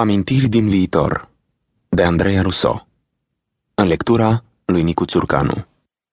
Amintiri din viitor de Andreea Russo. În lectura lui Nicu Țurcanu.